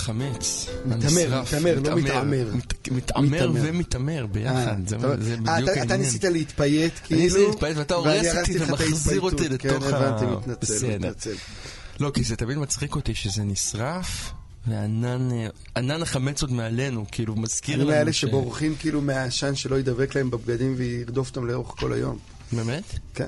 אה, החמץ. מתעמר, מתעמר, לא מתעמר. מת- מתעמר מתעמר. ומתעמר ביחד, זה טוב. זה אה, בדיוק אתה- אתה העניין. ניסית להתפייט, כאילו. אני ניסיתי להתפייט ואתה הורס אותי ומחזיר אותי. לתוך כן, ה... הבנתי, מתנצל, בסדר. מתנצל. לא, כי זה תמיד מצחיק אותי שזה נשרף, וענן אה, החמץ עוד מעלינו, כאילו מזכיר אני לנו מאלה ש- שבורחים כאילו מהעשן שלא ידבק להם בבגדים וירדוף אותם לאורך כל היום. באמת? כן.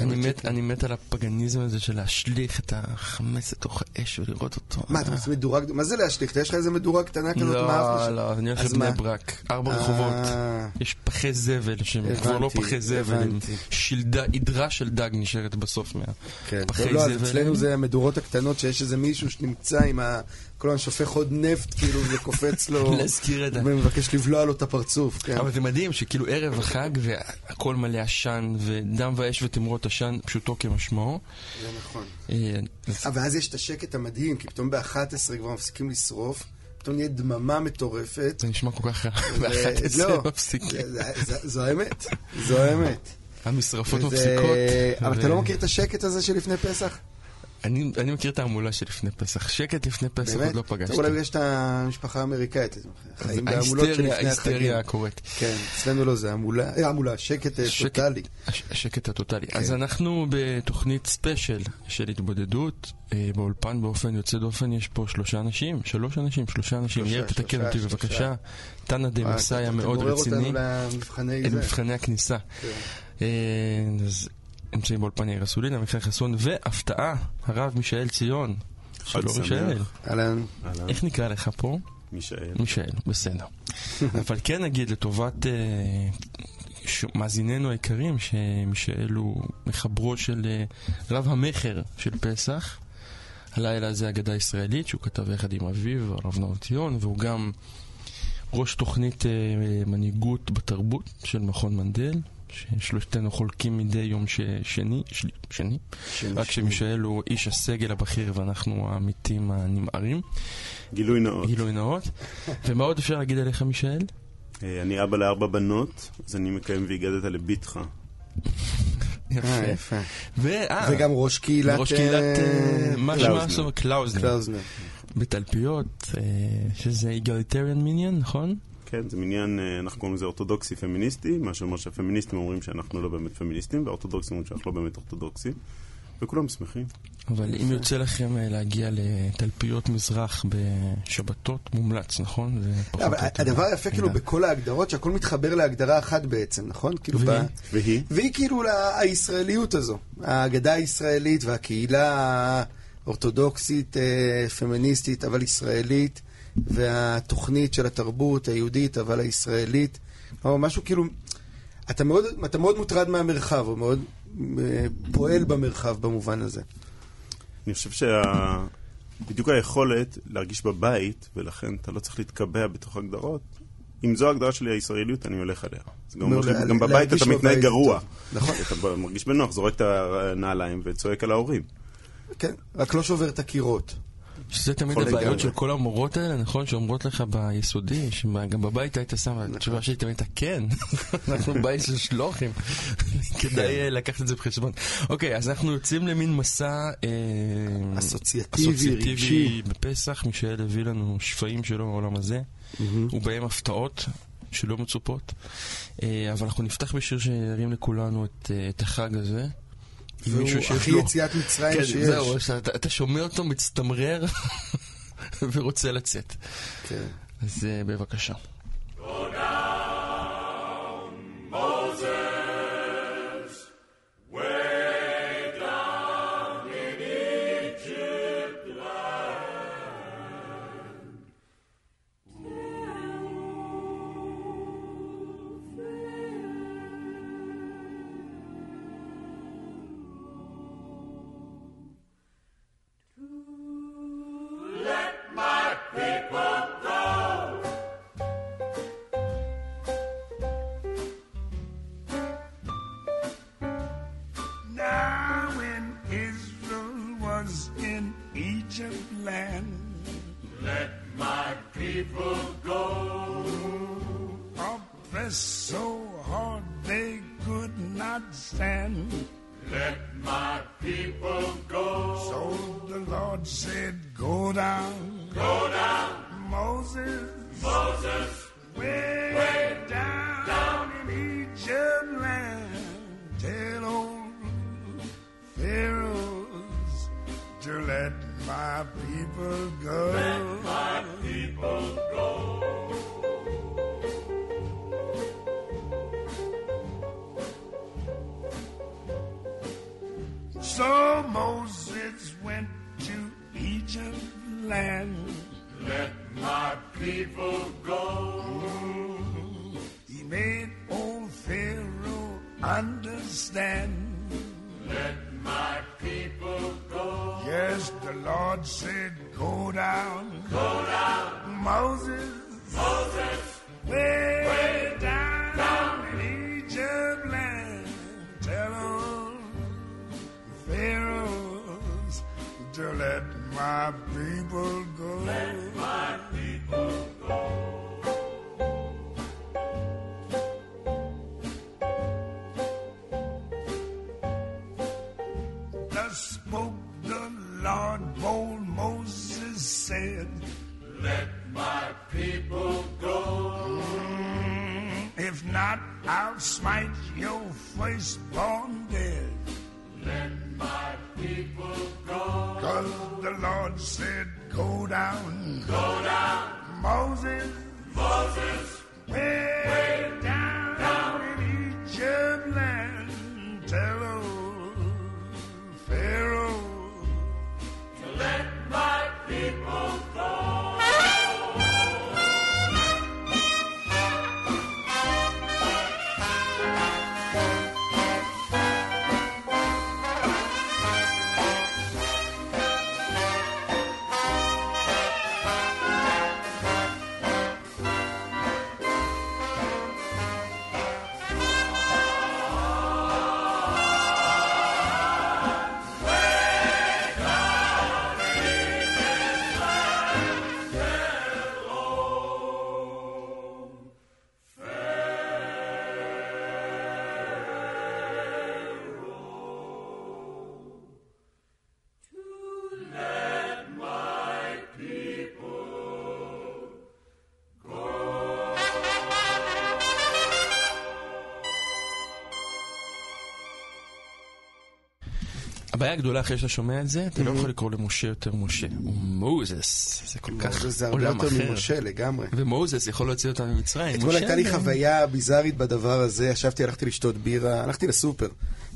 אני מת. אני מת על הפגניזם הזה של להשליך את החמץ לתוך האש ולראות אותו. מה, אתה רוצה מדורג? מה זה להשליך? יש לך איזה מדורה קטנה כזאת לא, לא, אני הולך לבני? ברק, ארבע אה, רחובות. יש פחי זבל שהם כבר לא פחי זבל, הם. שלדה, עדרה של דג נשארת בסוף מה... כן, לא, אז זבל. אצלנו זה המדורות הקטנות שיש איזה מישהו שנמצא עם ה... כל הזמן שופך עוד נפט, כאילו, וקופץ לו, להזכיר את זה. ומבקש לבלוע לו את הפרצוף, כן. אבל זה מדהים שכאילו ערב החג והכל מלא עשן ודם ואש ותמרות עשן פשוטו כמשמעו. זה נכון. אה, אז- אה, ואז יש את השקט המדהים, כי פתאום ב-11 כבר מפסיקים לשרוף, פתאום נהיה דממה מטורפת. זה נשמע כל כך רע, באחת עשרה לא, מפסיקים. זו האמת, זו האמת. המשרפות מפסיקות. אבל אתה לא מכיר את השקט הזה שלפני פסח? אני אני מכיר את ההמולה שלפני פסח. שקט לפני פסח עוד לא פגשתי. אולי בגלל שאתה משפחה אמריקאית, אז חיים בהמולות שלפני החגים. ההיסטריה הקורית. כן, אצלנו לא, זה המולה, אה, המולה, שקט אה, שקט. טוטאלי. הש- השקט הטוטלי. כן. אז אנחנו בתוכנית ספיישל של התבודדות. אה, באולפן באופן יוצא דופן יש פה שלושה אנשים, שלוש אנשים, שלושה אנשים. יאיר, תתקן אותי. בבקשה. טאנה דה מסאי אתה- המאוד אתה רציני. גורר אותנו למבחני זה. למבחני הכניסה. כן. אז נמצאים באולפן יאיר אסולין, עמיחי חסון, והפתעה, הרב מישאל ציון. שלום. מישאל. אהלן. איך נקרא לך פה? מישאל. מישאל, בסדר. אבל כן נגיד לטובת אה, ש- מאזיננו היקרים, שמישאל הוא מחברו של אה, רב המכר של פסח. הלילה זה אגדה ישראלית שהוא כתב יחד עם אביו, הרב נאוטיון, והוא גם ראש תוכנית אה, מנהיגות בתרבות של מכון מנדל, ששלושתנו חולקים מדי יום ש... שני, של... שני, שני, רק. שמישאל הוא איש הסגל הבכיר ואנחנו העמיתים הנמהרים. גילוי נאות. גילוי נאות. ומה עוד אפשר להגיד עליך, מישאל? אה, אני אבא לארבע בנות, אז אני מקיים והגדת לבתך. אה, יפה. ואה, וגם ראש קהילת... ראש קהילת, אה, אה, מה. שמה עכשיו? קלאוזנר. קלאוזנר. בתלפיות, אה, שזה egalitarian minyan, נכון? כן, זה מניין, אה, אנחנו קוראים לזה אורתודוקסי פמיניסטי, מה שאומר שהפמיניסטים אומרים שאנחנו לא באמת פמיניסטים, והאורתודוקסים אומרים שאנחנו לא באמת אורתודוקסים, וכולם שמחים. אבל אם יוצא לכם אה, להגיע לתלפיות מזרח בשבתות, מומלץ, נכון? אבל הדבר היפה כאילו. בכל ההגדרות, שהכל מתחבר להגדרה אחת בעצם, נכון? כאילו והיא? והיא? כאילו הישראליות הזו. האגדה הישראלית והקהילה האורתודוקסית, אה, פמיניסטית, אבל ישראלית, והתוכנית של התרבות היהודית, אבל הישראלית. או משהו כאילו... אתה מאוד, אתה מאוד מוטרד מהמרחב, או מאוד אה, פועל במרחב במובן הזה. אני חושב שה... בדיוק היכולת להרגיש בבית, ולכן אתה לא צריך להתקבע בתוך הגדרות. אם זו ההגדרה שלי הישראליות, אני הולך עליה. זה גם מעולה, שגם בבית אתה מתנהג גרוע. נכון. אתה מרגיש בנוח, זורק את הנעליים וצועק על ההורים. כן, רק לא שובר את הקירות. שזה תמיד הבעיות. של כל המורות האלה, נכון? שאומרות לך ביסודי, שגם בבית היית שם, התשובה שלי תמיד הייתה כן, אנחנו בית של שלוחים. כדאי אה, לקחת את זה בחשבון. אוקיי, אז אנחנו יוצאים למין מסע אה, אסוציאטיבי, רגשי. בפסח, מישאל הביא לנו שפעים שלו מהעולם הזה, ובהם הפתעות. שלא מצופות, אה, אבל אנחנו נפתח בשיר שירים לכולנו את, את החג הזה. מישהו שיש הכי לו- יציאת מצרים כן, שיש. זהו, שאתה- אתה שומע אותו מצטמרר ורוצה לצאת. כן. אז אה, בבקשה. Let הבעיה הגדולה אחרי שאתה שומע את זה, אתה לא יכול לקרוא למשה יותר משה. הוא מוזס. זה כל כך מוזס זה הרבה עולם יותר אחר. ממשה לגמרי. ומוזס יכול להוציא אותם ממצרים. אתמול הייתה לי חוויה ביזארית בדבר הזה, ישבתי, הלכתי לשתות בירה, הלכתי לסופר,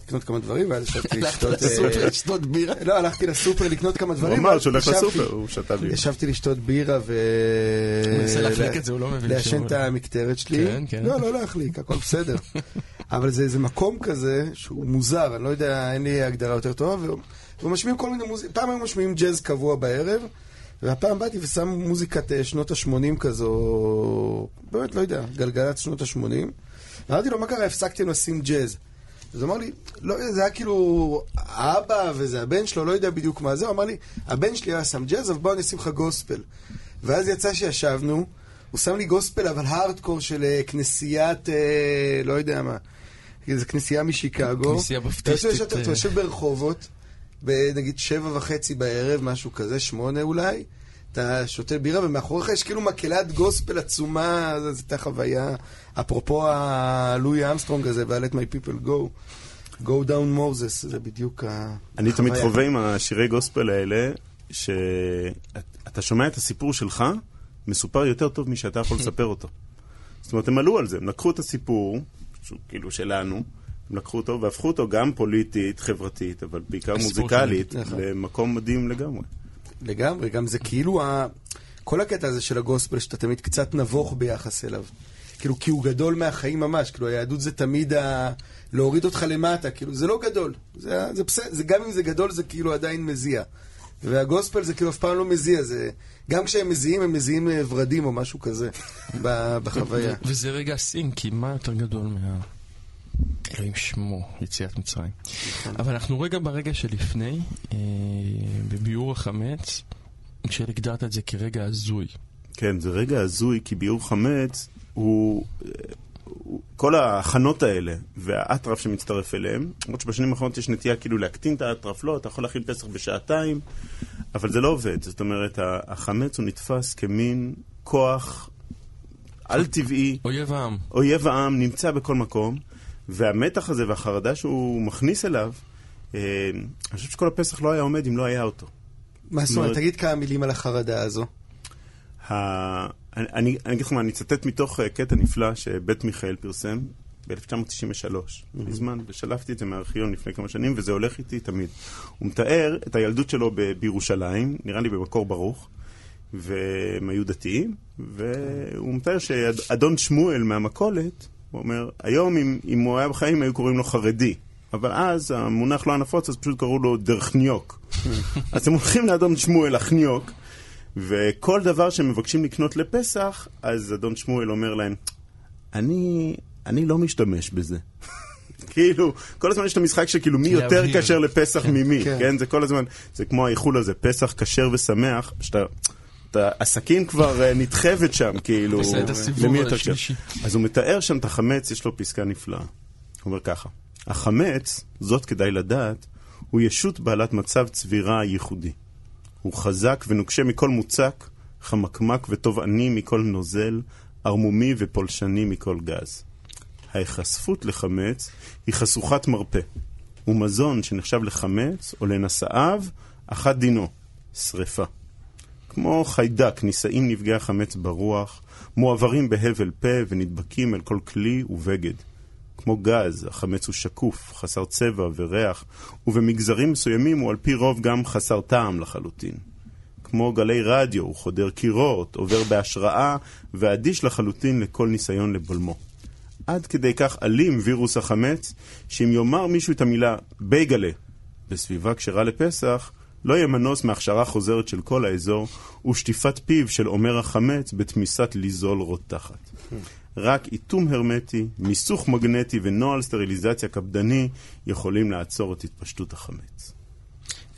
לקנות כמה דברים, ואז ישבתי הלכת לשתות... אה, לסופר לשתות בירה? לא, הלכתי לסופר לקנות כמה הוא דברים. אמר ואז שהוא הולך לסופר, הוא שתה בירה. ישבתי לשתות בירה ו... הוא מנסה להחליק את זה, הוא לא מבין לעשן את המקטרת שלי. כן, כן. לא, לא להחליק, הכל בסדר. אבל זה איזה מקום כזה שהוא מוזר, אני לא יודע, אין לי הגדרה יותר טובה, ומשמיעים כל מיני מוזיקה, פעם היו משמיעים ג'אז קבוע בערב, והפעם באתי ושם מוזיקת אה, שנות ה-80 כזו, באמת, לא יודע, גלגלצ שנות ה-80. אמרתי לו, מה קרה? הפסקתי לשים ג'אז. אז הוא אמר לי, לא זה היה כאילו האבא וזה הבן שלו, לא יודע בדיוק מה זה, הוא אמר לי, הבן שלי היה שם ג'אז, אבל בוא אני אשים לך גוספל. ואז יצא שישבנו, הוא שם לי גוספל, אבל הארדקור של אה, כנסיית, אה, לא יודע מה, איזו כנסייה משיקגו. כנסייה אתה בפטיסטית, אתה אה. יושב ברחובות, נגיד שבע וחצי בערב, משהו כזה, שמונה אולי, אתה שותה בירה, ומאחוריך יש כאילו מקהלת גוספל עצומה, זו הייתה חוויה, אפרופו הלואי אמסטרונג הזה, וה-Let my people go, go down Moses, זה בדיוק החוויה. אני תמיד חווה עם השירי גוספל האלה, שאתה שומע את הסיפור שלך, מסופר יותר טוב משאתה יכול לספר אותו. זאת אומרת, הם עלו על זה, הם לקחו את הסיפור, שהוא כאילו שלנו, הם לקחו אותו והפכו אותו גם פוליטית, חברתית, אבל בעיקר מוזיקלית, נכון. למקום מדהים לגמרי. לגמרי, גם זה כאילו, ה... כל הקטע הזה של הגוספל, שאתה תמיד קצת נבוך ביחס אליו. כאילו, כי הוא גדול מהחיים ממש, כאילו, היהדות זה תמיד ה... להוריד אותך למטה, כאילו, זה לא גדול. זה, זה בסדר, זה, גם אם זה גדול, זה כאילו עדיין מזיע. והגוספל זה כאילו אף פעם לא מזיע, זה... גם כשהם מזיעים, הם מזיעים ורדים או משהו כזה בחוויה. וזה רגע סין, כי מה יותר גדול מה... אלוהים שמו, יציאת מצרים. אבל אנחנו רגע ברגע שלפני, אה, בביאור החמץ, כשהגדרת את זה כרגע הזוי. כן, זה רגע הזוי, כי ביעור חמץ הוא... כל ההכנות האלה והאטרף שמצטרף אליהם, למרות שבשנים האחרונות יש נטייה כאילו להקטין את האטרף, לא, אתה יכול להכין פסח בשעתיים, אבל זה לא עובד. זאת אומרת, החמץ הוא נתפס כמין כוח על-טבעי, אויב העם. אויב העם, נמצא בכל מקום, והמתח הזה והחרדה שהוא מכניס אליו, אה, אני חושב שכל הפסח לא היה עומד אם לא היה אותו. מה זאת אומרת? תגיד כמה מילים על החרדה הזו. אני, אני, אגיד לך מה, אני אצטט מתוך אה, קטע נפלא שבית מיכאל פרסם ב-1993, מזמן, ושלפתי את זה מהארכיון לפני כמה שנים, וזה הולך איתי תמיד. הוא מתאר את הילדות שלו בירושלים, נראה לי במקור ברוך, והם היו דתיים, והוא מתאר שאדון שמואל מהמכולת, הוא אומר, היום אם, אם הוא היה בחיים היו קוראים לו חרדי. אבל אז המונח לא היה נפוץ, אז פשוט קראו לו דרכניוק. אז הם הולכים לאדון שמואל, החניוק, וכל דבר שהם מבקשים לקנות לפסח, אז אדון שמואל אומר להם, אני, אני לא משתמש בזה. כאילו, כל הזמן יש את המשחק שכאילו מי יותר. כשר לפסח כן. ממי, כן. כן? זה כל הזמן, זה כמו האיחול הזה, פסח כשר ושמח, שאתה... אתה- הסכין כבר אה, נדחבת שם, כאילו, את למי יותר השלישי. כשר. אז הוא מתאר שם את החמץ, יש לו פסקה נפלאה. הוא אומר ככה, החמץ, זאת כדאי לדעת, הוא ישות בעלת מצב צבירה ייחודי. הוא חזק ונוקשה מכל מוצק, חמקמק ותובעני מכל נוזל, ערמומי ופולשני מכל גז. ההיחשפות לחמץ היא חשוכת מרפא, ומזון שנחשב לחמץ או לנשאיו, אחת דינו, שרפה. כמו חיידק נישאים נפגעי החמץ ברוח, מועברים בהבל פה ונדבקים אל כל כלי ובגד. כמו גז, החמץ הוא שקוף, חסר צבע וריח, ובמגזרים מסוימים הוא על פי רוב גם חסר טעם לחלוטין. כמו גלי רדיו, הוא חודר קירות, עובר בהשראה, ואדיש לחלוטין לכל ניסיון לבולמו. עד כדי כך אלים וירוס החמץ, שאם יאמר מישהו את המילה בייגלה בסביבה כשרה לפסח, לא יהיה מנוס מהכשרה חוזרת של כל האזור ושטיפת פיו של אומר החמץ בתמיסת ליזול רותחת. רק איתום הרמטי, מיסוך מגנטי ונוהל סטריליזציה קפדני יכולים לעצור את התפשטות החמץ.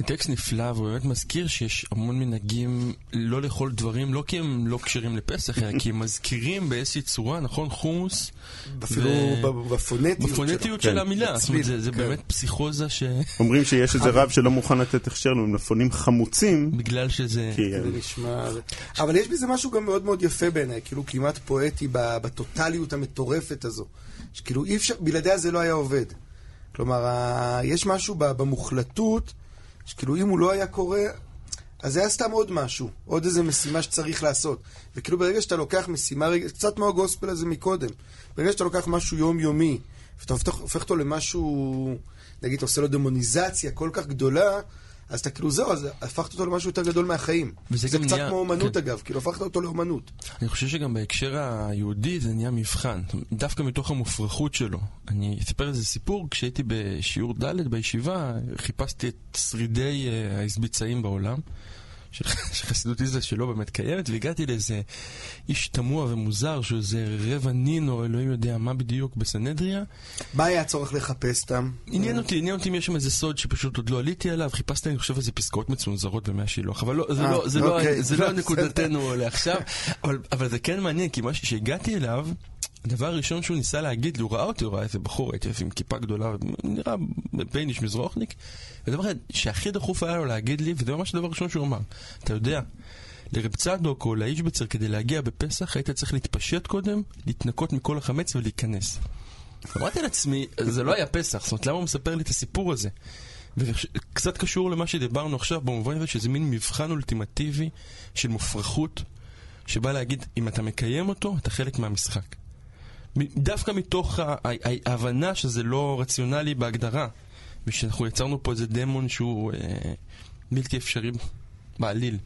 זה טקסט נפלא, והוא באמת מזכיר שיש המון מנהגים לא לאכול דברים, לא כי הם לא כשרים לפסח, אלא כי הם מזכירים באיזושהי צורה, נכון, חומוס, אפילו בפונטיות. בפונטיות כן. של המילה. זאת אומרת, זה זה כן. באמת פסיכוזה שבגלל אומרים שיש איזה רב שלא מוכן לתת הכשר למלפפונים חמוצים, שזה... כי זה נשמע... אבל יש בזה משהו גם מאוד מאוד יפה בעיניי, כאילו כמעט פואטי ב- בטוטליות המטורפת הזו. שכאילו אי אפשר, בלעדיה זה לא היה עובד. כלומר, יש משהו במוחלטות, שכאילו אם הוא לא היה קורה, אז זה היה סתם עוד משהו, עוד איזה משימה שצריך לעשות. וכאילו ברגע שאתה לוקח משימה, קצת כמו הגוספל הזה מקודם, ברגע שאתה לוקח משהו יומיומי, ואתה הופך, הופך אותו למשהו, נגיד אתה עושה לו דמוניזציה כל כך גדולה, אז אתה כאילו זהו, אז הפכת אותו למשהו יותר גדול מהחיים. זה קצת נהיה- כמו אומנות כן. אגב, כאילו הפכת אותו לאומנות. אני חושב שגם בהקשר היהודי זה נהיה מבחן, דווקא מתוך המופרכות שלו. אני אספר איזה סיפור, כשהייתי בשיעור ד' בישיבה, חיפשתי את שרידי אה, ההסביצאים בעולם. של חסידות איזה שלא באמת קיימת, והגעתי לאיזה איש תמוה ומוזר, שהוא איזה רבע נין או אלוהים יודע מה בדיוק בסנהדריה. מה היה הצורך לחפש אותם? עניין אותי, עניין אותי אם יש שם איזה סוד שפשוט עוד לא עליתי עליו, חיפשתי, אני חושב, איזה פסקאות מצונזרות במי השילוח, אבל לא, זה אה, לא, זה לא, אוקיי. זה לא. נקודתנו לעכשיו, אבל זה כן מעניין, כי מה שהגעתי אליו, הדבר הראשון שהוא ניסה להגיד לי, הוא ראה אותי, הוא ראה איזה בחור, הייתי עם כיפה גדולה, נראה בייניש מזרוחניק, ודבר אחד שהכי דחוף היה לו להגיד לי, וזה ממש הדבר הראשון שהוא אמר, אתה יודע, לרב צדוק או לאיש בצר כדי להגיע בפסח היית צריך להתפשט קודם, להתנקות מכל החמץ ולהיכנס. אמרתי לעצמי, זה לא היה פסח, זאת אומרת, למה הוא מספר לי את הסיפור הזה? וקצת קשור למה שדיברנו עכשיו, במובן הזה שזה מין מבחן אולטימטיבי של מופרכות, שבא להגיד, אם אתה מקיים אותו, אתה חלק מהמשחק. דווקא מתוך ההבנה שזה לא רציונלי בהגדרה, ושאנחנו יצרנו פה איזה דמון שהוא אה, בלתי אפשרי בעליל.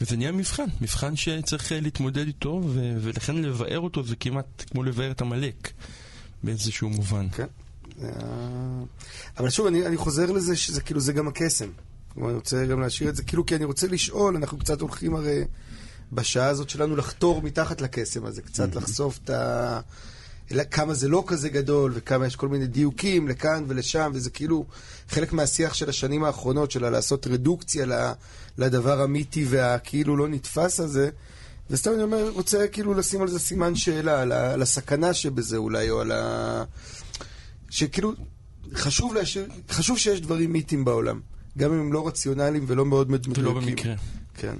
וזה נהיה מבחן, מבחן שצריך אה, להתמודד איתו, ו- ולכן לבאר אותו זה כמעט כמו לבאר את עמלק, באיזשהו מובן. כן. זה ה- אבל שוב, אני, אני חוזר לזה שזה כאילו, זה גם הקסם. כלומר, אני רוצה גם להשאיר את זה, כאילו, כי אני רוצה לשאול, אנחנו קצת הולכים הרי בשעה הזאת שלנו לחתור מתחת לקסם הזה, קצת לחשוף את ה... אלא כמה זה לא כזה גדול, וכמה יש כל מיני דיוקים לכאן ולשם, וזה כאילו חלק מהשיח של השנים האחרונות, של לעשות רדוקציה לדבר המיתי והכאילו לא נתפס הזה, וסתם אני אומר, רוצה כאילו לשים על זה סימן שאלה, על, ה, על הסכנה שבזה אולי, או על ה... שכאילו, חשוב, להשאיר, חשוב שיש דברים מיתיים בעולם. גם אם הם לא רציונליים ולא מאוד מדויקים. ולא במקרה. כן.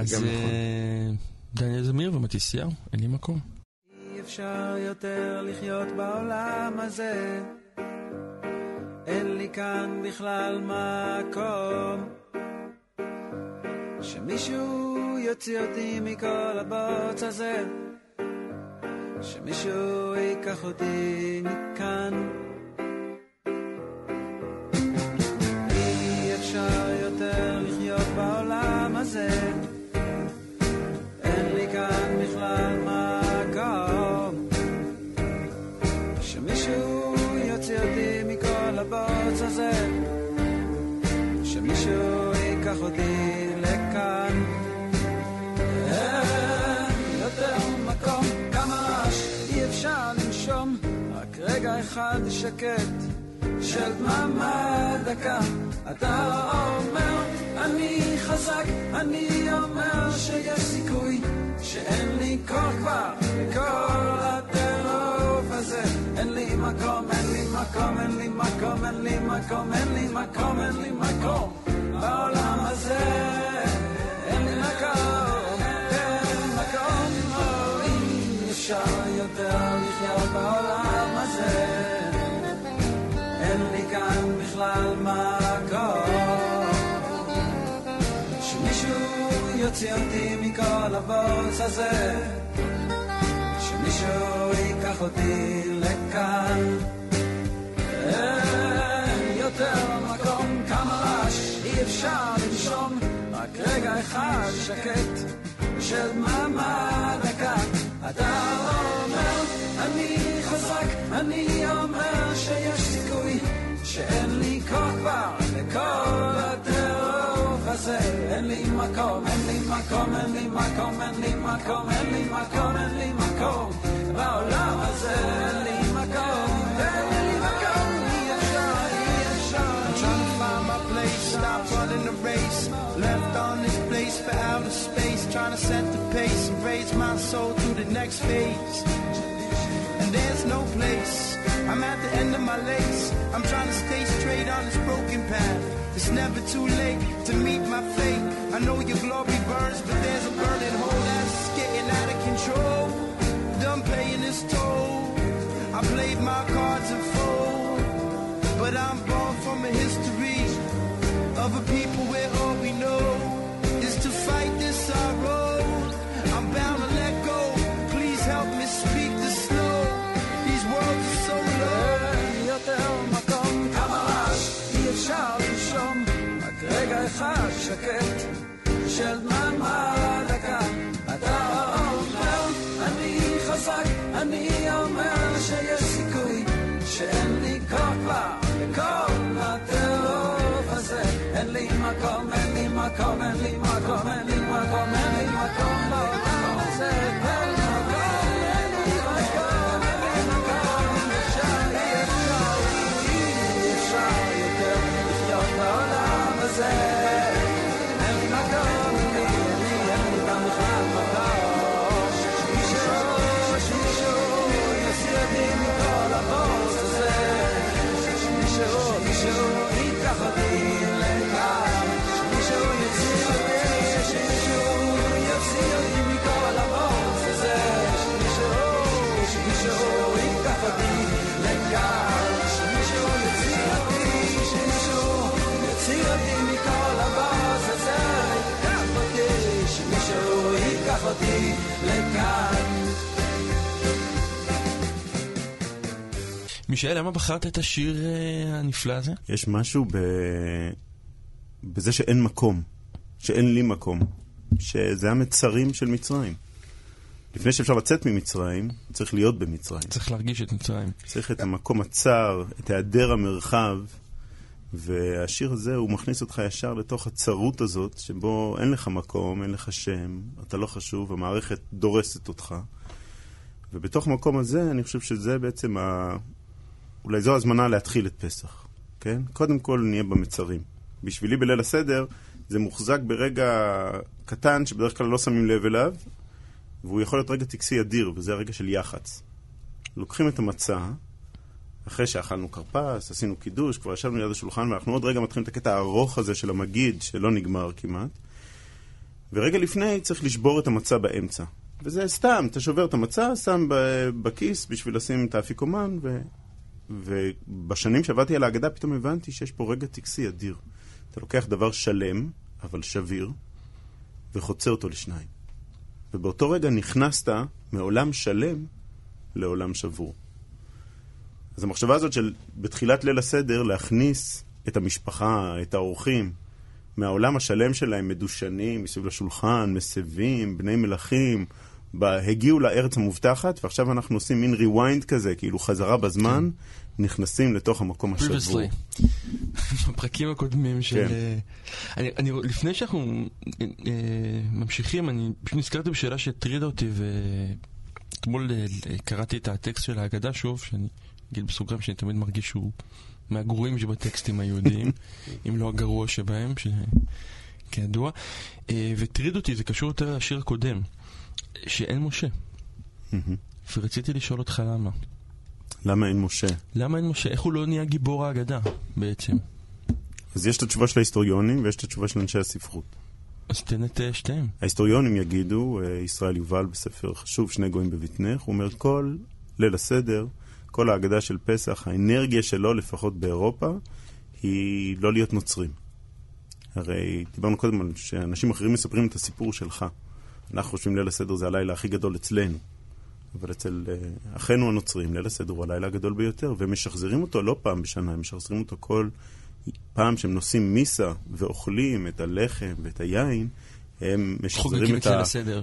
אז נכון. אה, דניאל זמיר ומתיסיהו, אין לי מקום. אי אפשר יותר לחיות בעולם הזה, אין לי כאן בכלל מקום. שמישהו יוציא אותי מכל הבוץ הזה, שמישהו ייקח אותי מכאן. אי אפשר יותר לחיות בעולם הזה, אחד שקט של דממה דקה. אתה אומר, אני חזק, אני אומר שיש סיכוי, שאין לי כוח כבר לכל הטירוף הזה. אין לי מקום, אין לי מקום, אין לי מקום, אין לי מקום, אין לי מקום, אין לי מקום בעולם הזה. אין לי מקום, אין מקום, לא, אי אפשר יותר לחיות בעולם יוציא אותי מכל הבוץ הזה. שמישהו ייקח אותי לכאן. אין יותר מקום, כמה רעש, אי אפשר לנשום. רק רגע אחד שקט של דממה דקה. אתה אומר, אני חזק, אני אומר שיש סיכוי שאין לי כוח כבר לכל הטירוף הזה. אין לי מקום, אין לי מקום, אין לי מקום, אין לי מקום, אין לי מקום, אין לי מקום בעולם הזה. אין לי מקום, אין לי מקום, אי אפשר, אי אפשר. I'm trying to find my place, stop running the race. Left on this place for outer space, trying to set the pace and raise my soul to the next phase. And there's no place, I'm at the end of my lace. I'm trying to stay straight on this broken path. It's never too late to meet my fate. I know your glory burns, but there's a burning hole that's getting out of control. Done paying this toll. I played my cards in full. But I'm born from a history of a people where רגע אחד שקט של דממה דקה. אתה אומר, אני חזק, אני אומר שיש סיכוי, שאין לי כוח כבר לכל הטירוף הזה. אין לי מקום, אין לי מקום, אין לי מקום, אין לי מקום, אין לי מקום מישאל, למה בחרת את השיר אה, הנפלא הזה? יש משהו ב... בזה שאין מקום, שאין לי מקום, שזה המצרים של מצרים. לפני שאפשר לצאת ממצרים, צריך להיות במצרים. צריך להרגיש את מצרים. צריך את המקום הצר, את היעדר המרחב, והשיר הזה, הוא מכניס אותך ישר לתוך הצרות הזאת, שבו אין לך מקום, אין לך שם, אתה לא חשוב, המערכת דורסת אותך. ובתוך המקום הזה, אני חושב שזה בעצם ה... אולי זו הזמנה להתחיל את פסח, כן? קודם כל נהיה במצרים. בשבילי בליל הסדר זה מוחזק ברגע קטן שבדרך כלל לא שמים לב אליו, והוא יכול להיות רגע טקסי אדיר, וזה הרגע של יח"צ. לוקחים את המצה, אחרי שאכלנו כרפס, עשינו קידוש, כבר ישבנו ליד השולחן, ואנחנו עוד רגע מתחילים את הקטע הארוך הזה של המגיד, שלא נגמר כמעט. ורגע לפני צריך לשבור את המצה באמצע. וזה סתם, אתה שובר את המצה, שם בכיס בשביל לשים את האפיקומן, ו... ובשנים שעבדתי על ההגדה פתאום הבנתי שיש פה רגע טקסי אדיר. אתה לוקח דבר שלם, אבל שביר, וחוצה אותו לשניים. ובאותו רגע נכנסת מעולם שלם לעולם שבור. אז המחשבה הזאת של בתחילת ליל הסדר להכניס את המשפחה, את האורחים, מהעולם השלם שלהם, מדושנים, מסביב לשולחן, מסבים, בני מלכים, הגיעו לארץ המובטחת, ועכשיו אנחנו עושים מין rewind כזה, כאילו חזרה בזמן, נכנסים לתוך המקום השבור. בפרקים הקודמים של... כן. אה, אני, אני, לפני שאנחנו אה, אה, ממשיכים, אני פשוט נזכרתי בשאלה שהטרידה אותי, ואתמול קראתי את הטקסט של ההגדה שוב, שאני אגיד בסוגריים שאני תמיד מרגיש שהוא מהגרועים שבטקסטים היהודיים, אם לא הגרוע שבהם, ש... כידוע. והטריד אותי, זה קשור יותר לשיר הקודם, שאין משה. ורציתי לשאול אותך למה. למה אין משה? למה אין משה? איך הוא לא נהיה גיבור ההגדה בעצם? אז יש את התשובה של ההיסטוריונים ויש את התשובה של אנשי הספרות. אז תן את אה, שתיהם. ההיסטוריונים יגידו, אה, ישראל יובל בספר חשוב, שני גויים בבטנך, הוא אומר כל ליל הסדר, כל ההגדה של פסח, האנרגיה שלו, לפחות באירופה, היא לא להיות נוצרים. הרי דיברנו קודם על שאנשים אחרים מספרים את הסיפור שלך. אנחנו חושבים ליל הסדר זה הלילה הכי גדול אצלנו. אבל אצל אה, אחינו הנוצרים, ליל הסדר הוא הלילה הגדול ביותר, והם משחזרים אותו לא פעם בשנה, הם משחזרים אותו כל פעם שהם נושאים מיסה ואוכלים את הלחם ואת היין, הם משחזרים את, ה...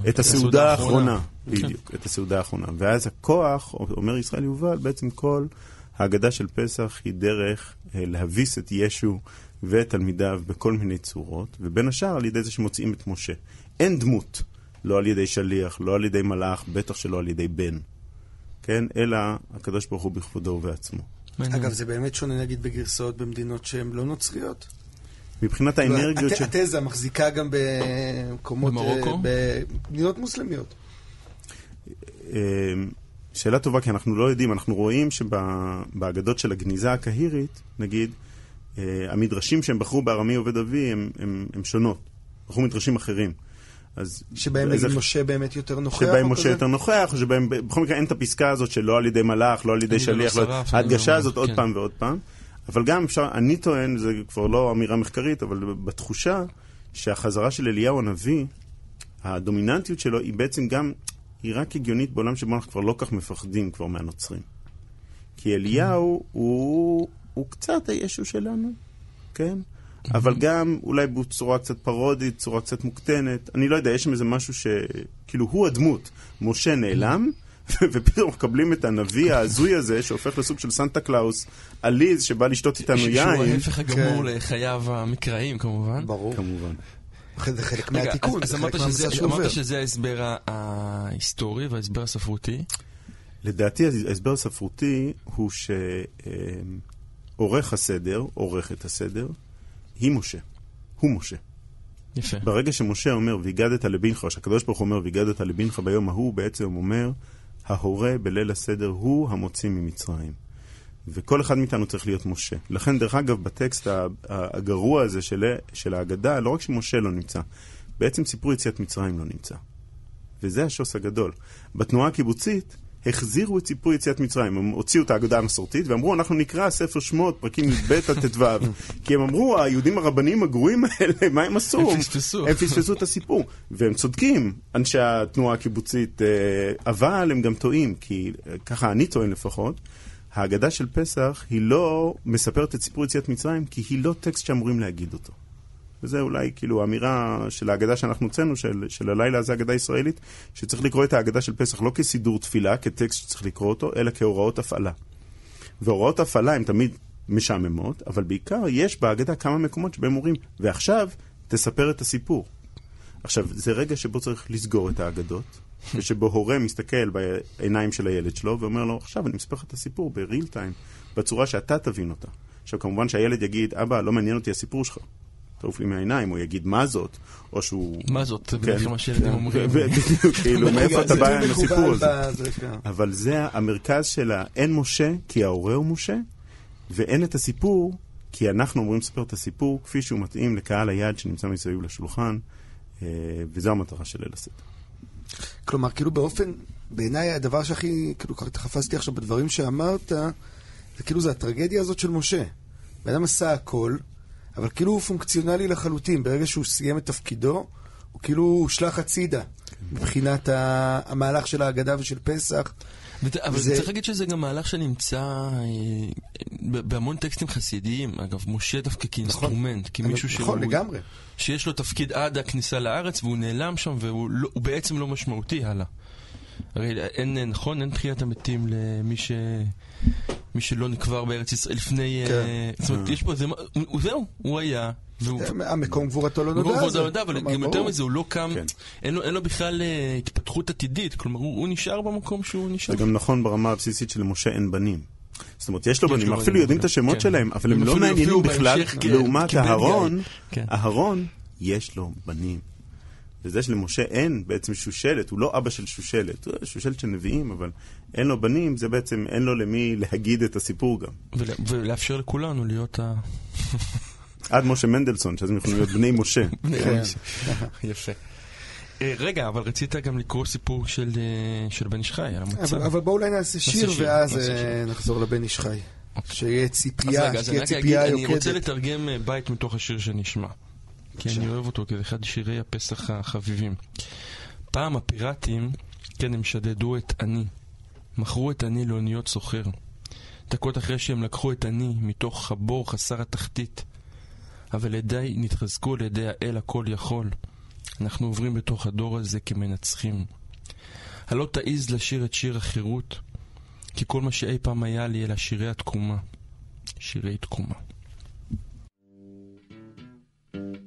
את הסעודה האחרונה. בדיוק, את הסעודה האחרונה. ואז הכוח, אומר ישראל יובל, בעצם כל ההגדה של פסח היא דרך אה, להביס את ישו ואת תלמידיו בכל מיני צורות, ובין השאר על ידי זה שמוצאים את משה. אין דמות, לא על ידי שליח, לא על ידי מלאך, בטח שלא על ידי בן. כן? אלא הקדוש ברוך הוא בכבודו ובעצמו. אגב, זה באמת שונה נגיד בגרסאות במדינות שהן לא נוצריות. מבחינת האנרגיות הת- של... התזה מחזיקה גם במקומות... אה, במרוקו? במדינות מוסלמיות. אה, שאלה טובה, כי אנחנו לא יודעים, אנחנו רואים שבאגדות של הגניזה הקהירית, נגיד, אה, המדרשים שהם בחרו בארמי עובד אבי הם, הם, הם שונות. בחרו מדרשים אחרים. אז שבהם איזה- נגיד משה באמת יותר נוכח. שבהם משה כזה? יותר נוכח, או שבהם, בכל מקרה אין את הפסקה הזאת שלא על ידי מלאך, לא על ידי שליח, לא, ההדגשה הזאת מלאך, עוד כן. פעם ועוד פעם. אבל גם אפשר, אני טוען, זה כבר לא אמירה מחקרית, אבל בתחושה שהחזרה של אליהו הנביא, הדומיננטיות שלו היא בעצם גם, היא רק הגיונית בעולם שבו אנחנו כבר לא כך מפחדים כבר מהנוצרים. כי אליהו הוא, הוא קצת הישו שלנו, כן? אבל גם אולי בצורה קצת פרודית, צורה קצת מוקטנת. אני לא יודע, יש שם איזה משהו ש... כאילו, הוא הדמות. משה נעלם, ופתאום מקבלים את הנביא ההזוי הזה, שהופך לסוג של סנטה קלאוס, עליז, שבא לשתות איתנו ש- שהוא יין. ההפך הגמור כן. לחייו המקראיים כמובן. ברור. כמובן. זה חלק מהתיקון, זה חלק מהמסע שהוא עובר. אמרת שזה ההסבר ההיסטורי וההסבר הספרותי. לדעתי ההסבר הספרותי הוא שעורך הסדר, עורכת הסדר, היא משה. הוא משה. יפה. ברגע שמשה אומר, והגדת לבנך, או שהקדוש ברוך הוא אומר, והגדת לבנך ביום ההוא, בעצם אומר, ההורה בליל הסדר הוא המוציא ממצרים. וכל אחד מאיתנו צריך להיות משה. לכן, דרך אגב, בטקסט הגרוע הזה של, של ההגדה, לא רק שמשה לא נמצא, בעצם סיפור יציאת מצרים לא נמצא. וזה השוס הגדול. בתנועה הקיבוצית, החזירו את סיפור יציאת מצרים. הם הוציאו את ההגדה המסורתית ואמרו, אנחנו נקרא ספר שמות, פרקים י"ב עד ט"ו. כי הם אמרו, היהודים הרבנים הגרועים האלה, מה הם עשו? הם פספסו. הם פספסו את הסיפור. והם צודקים, אנשי התנועה הקיבוצית, אה, אבל הם גם טועים, כי אה, ככה אני טוען לפחות, ההגדה של פסח היא לא מספרת את סיפור יציאת מצרים, כי היא לא טקסט שאמורים להגיד אותו. וזה אולי כאילו האמירה של ההגדה שאנחנו הוצאנו, של, של הלילה הזה, הגדה ישראלית, שצריך לקרוא את ההגדה של פסח לא כסידור תפילה, כטקסט שצריך לקרוא אותו, אלא כהוראות הפעלה. והוראות הפעלה הן תמיד משעממות, אבל בעיקר יש בהגדה כמה מקומות שבהם אומרים, ועכשיו תספר את הסיפור. עכשיו, זה רגע שבו צריך לסגור את האגדות, ושבו הורה מסתכל בעיניים של הילד שלו ואומר לו, עכשיו אני מספר לך את הסיפור ב-real time, בצורה שאתה תבין אותה. עכשיו, כמובן שהילד יגיד, אבא, לא מעניין אותי הסיפור שלך. תעוף לי מהעיניים, או יגיד מה זאת, או שהוא... מה זאת? זה כן, בדרך כלל מה שילדים אומרים. בדיוק, כאילו, מאיפה אתה בא עם הסיפור הזה? אבל זה המרכז של האין משה, כי ההורה הוא משה, ואין את הסיפור, כי אנחנו אמורים לספר את הסיפור כפי שהוא מתאים לקהל היעד שנמצא מסביב לשולחן, אה, וזו המטרה של ליל הסדר. כלומר, כאילו באופן, בעיניי הדבר שהכי, כאילו ככה תחפשתי עכשיו בדברים שאמרת, זה כאילו זה הטרגדיה הזאת של משה. בן אדם עשה הכל, אבל כאילו הוא פונקציונלי לחלוטין. ברגע שהוא סיים את תפקידו, הוא כאילו הושלך הצידה. מבחינת המהלך של ההגדה ושל פסח. וזה- אבל זה- צריך להגיד שזה גם מהלך שנמצא אה, בהמון טקסטים חסידיים. אגב, משה דווקא כאינסטרומנט, כמישהו שהוא... נכון, לגמרי. שיש לו תפקיד עד הכניסה לארץ והוא נעלם שם והוא לא, בעצם לא משמעותי הלאה. הרי אין, נכון, אין תחיית המתים למי ש... מי שלא נקבר בארץ ישראל לפני... כן. אה, זאת אומרת, יש פה איזה... הוא זהו, הוא היה. והוא... המקום גבורתו לא נודע. לא זה- נודע, אבל כלומר, גם יותר. מזה, הוא לא קם, כן. אין לו- בכלל אה, התפתחות עתידית, כלומר, הוא נשאר במקום שהוא נשאר. זה גם נכון ברמה הבסיסית שלמשה אין בנים. זאת אומרת, יש לו בנים, לו אפילו יודעים את כן. השמות. שלהם, אבל הם לא מעניינים בכלל, לעומת אהרון. אהרון, יש לו בנים. וזה שלמשה אין בעצם שושלת, הוא לא אבא של שושלת, הוא שושלת של נביאים, אבל אין לו בנים, זה בעצם אין לו למי להגיד את הסיפור גם. ולה- ולאפשר לכולנו להיות ה... עד משה מנדלסון, שאז הם יכולים להיות בני משה. כן. יפה. אה, רגע, אבל רצית גם לקרוא סיפור של, אה, של בן איש חי, על המצב. אבל, אבל בואו אולי נעשה שיר, שיר, ואז נעשה אה, שיר. נחזור לבן איש חי. שיהיה אז ציפייה, שתהיה אגיד, ציפייה אני רוצה יוקדת. לתרגם בית מתוך השיר שנשמע. כי אני אוהב אותו, כי זה אחד שירי הפסח החביבים. פעם הפיראטים, כן, הם שדדו את אני. מכרו את אני לאוניות סוחר. דקות אחרי שהם לקחו את אני מתוך הבור חסר התחתית. אבל ידיי נתחזקו על ידי האל הכל יכול. אנחנו עוברים בתוך הדור הזה כמנצחים. הלא תעז לשיר את שיר החירות, כי כל מה שאי פעם היה לי אלא שירי התקומה. שירי תקומה. Old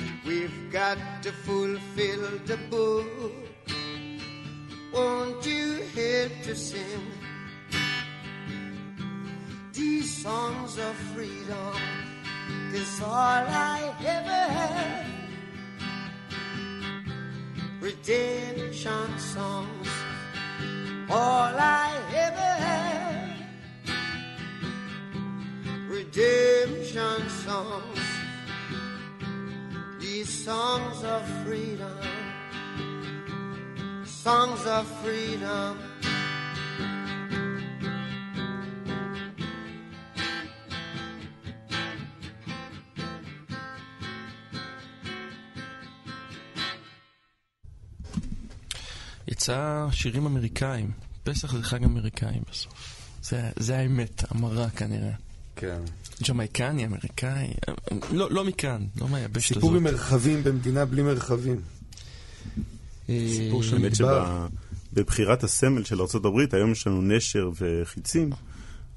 Got to fulfill the book. Won't you help to sing these songs of freedom? Is all I ever had. Redemption songs, all I ever had. Redemption songs, these songs of freedom, songs of freedom. יצא שירים אמריקאים. פסח זה חג אמריקאי בסוף. זה, זה האמת, המרה כנראה. כן. ג'מייקני, אמריקאי, לא, לא מכאן, לא מהיבשת הזאת. סיפור עם מרחבים במדינה בלי מרחבים. אה, סיפור של מדבר. שבבחירת הסמל של ארה"ב, היום יש לנו נשר וחיצים,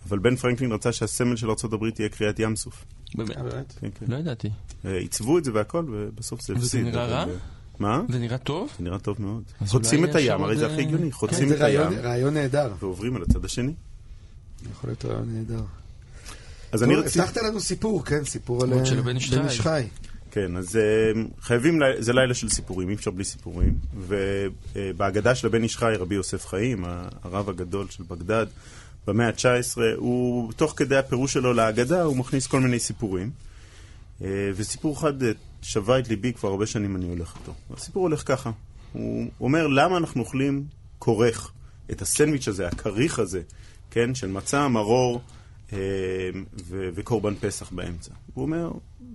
אבל בן פרנקלין רצה שהסמל של ארה"ב תהיה קריאת ים סוף. באמת? אה? כן, כן. לא ידעתי. אה, עיצבו את זה והכל, ובסוף זה וזה הפסיד. נראה אבל, רע? אה, מה? זה נראה טוב? זה נראה טוב מאוד. חוצים את הים, הרי זה הכי אה, הגיוני, כן, חוצים זה את הים רעיון נהדר. ועוברים על הצד השני. יכול להיות רעיון נהדר. אז אני רציתי... הבטחת לנו סיפור, כן, סיפור על של אה, הבן איש חי. כן, אז אה, חייבים, זה לילה של סיפורים, אי אפשר בלי סיפורים. ובהגדה של הבן איש חי, רבי יוסף חיים, הרב הגדול של בגדד, במאה ה-19, הוא, תוך כדי הפירוש שלו להגדה, הוא מכניס כל מיני סיפורים. אה, וסיפור אחד אה, שבה את ליבי, כבר הרבה שנים אני הולך איתו. הסיפור הולך ככה, הוא אומר, למה אנחנו אוכלים כורך, את הסנדוויץ' הזה, הכריך הזה, כן, של מצה, מרור אה, ו- וקורבן פסח באמצע. הוא אומר,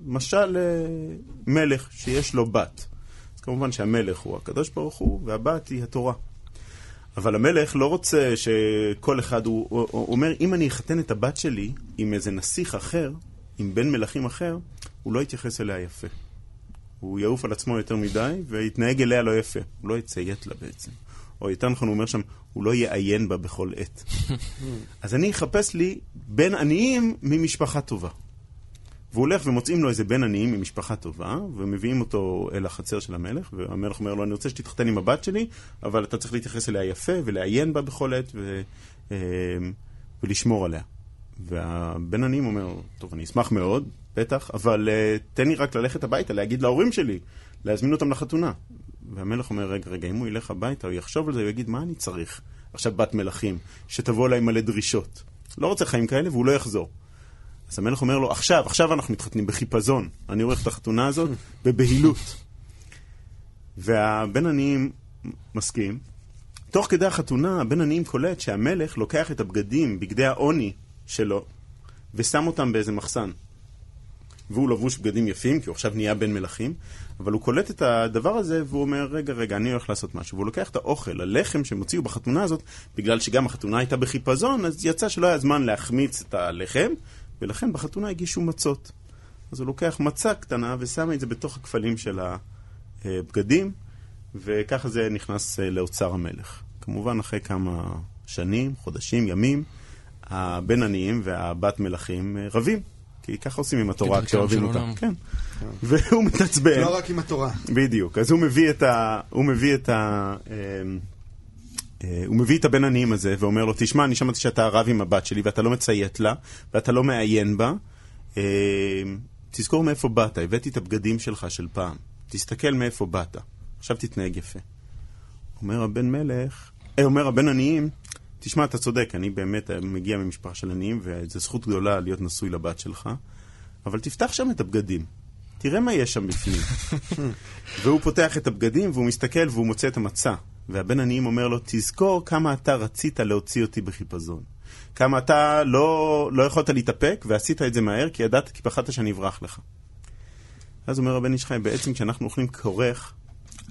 משל אה, מלך שיש לו בת. אז כמובן שהמלך הוא הקדוש ברוך הוא, והבת היא התורה. אבל המלך לא רוצה שכל אחד, הוא, הוא, הוא אומר, אם אני אחתן את הבת שלי עם איזה נסיך אחר, עם בן מלכים אחר, הוא לא יתייחס אליה יפה. הוא יעוף על עצמו יותר מדי, ויתנהג אליה לא יפה. הוא לא יציית לה בעצם. או יותר נכון, הוא אומר שם, הוא לא יעיין בה בכל עת. אז אני אחפש לי בן עניים ממשפחה טובה. והוא הולך ומוצאים לו איזה בן עניים ממשפחה טובה, ומביאים אותו אל החצר של המלך, והמלך אומר לו, אני רוצה שתתחתן עם הבת שלי, אבל אתה צריך להתייחס אליה יפה, ולעיין בה בכל עת, ו... אה, ולשמור עליה. והבן עניים אומר, טוב, אני אשמח מאוד, בטח, אבל uh, תן לי רק ללכת הביתה, להגיד להורים שלי, להזמין אותם לחתונה. והמלך אומר, רגע, רגע, אם הוא ילך הביתה, הוא יחשוב על זה, הוא יגיד, מה אני צריך? עכשיו בת מלכים, שתבוא אליי מלא דרישות. לא רוצה חיים כאלה, והוא לא יחזור. אז המלך אומר לו, עכשיו, עכשיו אנחנו מתחתנים בחיפזון. אני עורך את החתונה הזאת בבהילות. והבן עניים מסכים. תוך כדי החתונה, הבן עניים קולט שהמלך לוקח את הבגדים, בגדי העוני שלו, ושם אותם באיזה מחסן. והוא לבוש בגדים יפים, כי הוא עכשיו נהיה בן מלכים, אבל הוא קולט את הדבר הזה, והוא אומר, רגע, רגע, אני הולך לעשות משהו. והוא לוקח את האוכל, הלחם שהם הוציאו בחתונה הזאת, בגלל שגם החתונה הייתה בחיפזון, אז יצא שלא היה זמן להחמיץ את הלחם, ולכן בחתונה הגישו מצות. אז הוא לוקח מצה קטנה ושם את זה בתוך הכפלים של הבגדים, וככה זה נכנס אה, לאוצר המלך. כמובן, אחרי כמה שנים, חודשים, ימים, הבן עניים והבת מלכים אה, רבים. כי ככה עושים עם התורה כשאוהבים אותה. כן. והוא מתעצבן. לא רק עם התורה. בדיוק. אז הוא מביא את ה... הוא מביא את ה... אמ, אה, הוא מביא את הבן עניים הזה ואומר לו, תשמע, אני שמעתי שאתה רב עם הבת שלי ואתה לא מציית לה ואתה לא מעיין בה. אמ, תזכור מאיפה באת, הבאתי את הבגדים שלך של פעם. תסתכל מאיפה באת. עכשיו תתנהג יפה. אומר הבן מלך, אה, אומר הבן עניים, תשמע, אתה צודק, אני באמת מגיע ממשפחה של עניים וזו זכות גדולה להיות נשוי לבת שלך, אבל תפתח שם את הבגדים. תראה מה יש שם בפנים. והוא פותח את הבגדים והוא מסתכל והוא מוצא את המצה. והבן עניים אומר לו, תזכור כמה אתה רצית להוציא אותי בחיפזון. כמה אתה לא, לא יכולת להתאפק ועשית את זה מהר כי ידעת, כי פחדת שאני אברח לך. אז אומר הבן איש חי, בעצם כשאנחנו אוכלים כורך,